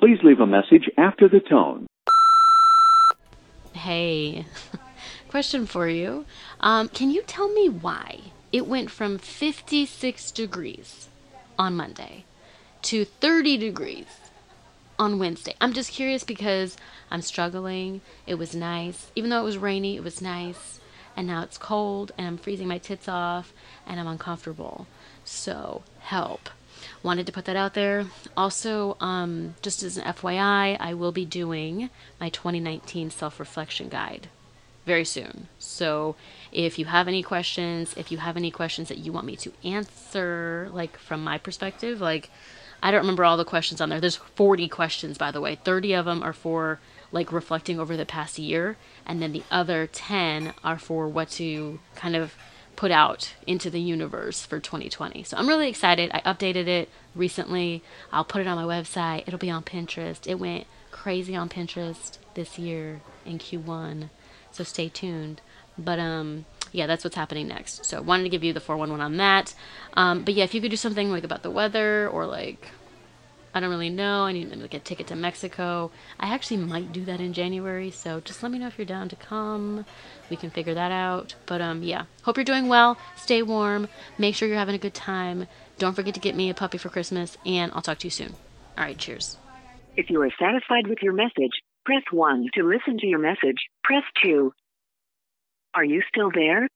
Please leave a message after the tone. Hey, question for you. Um, can you tell me why it went from 56 degrees on Monday to 30 degrees on Wednesday? I'm just curious because I'm struggling. It was nice. Even though it was rainy, it was nice. And now it's cold and I'm freezing my tits off and I'm uncomfortable. So, help. Wanted to put that out there. Also, um, just as an FYI, I will be doing my 2019 self reflection guide very soon. So, if you have any questions, if you have any questions that you want me to answer, like from my perspective, like I don't remember all the questions on there. There's 40 questions, by the way. 30 of them are for like reflecting over the past year, and then the other 10 are for what to kind of put out into the universe for 2020. So I'm really excited. I updated it recently. I'll put it on my website. It'll be on Pinterest. It went crazy on Pinterest this year in Q1. So stay tuned. But um yeah, that's what's happening next. So I wanted to give you the 411 on that. Um, but yeah, if you could do something like about the weather or like I don't really know. I need get a ticket to Mexico. I actually might do that in January, so just let me know if you're down to come. We can figure that out. But um yeah, hope you're doing well. Stay warm. Make sure you're having a good time. Don't forget to get me a puppy for Christmas, and I'll talk to you soon. All right, cheers. If you are satisfied with your message, press 1 to listen to your message. Press 2. Are you still there?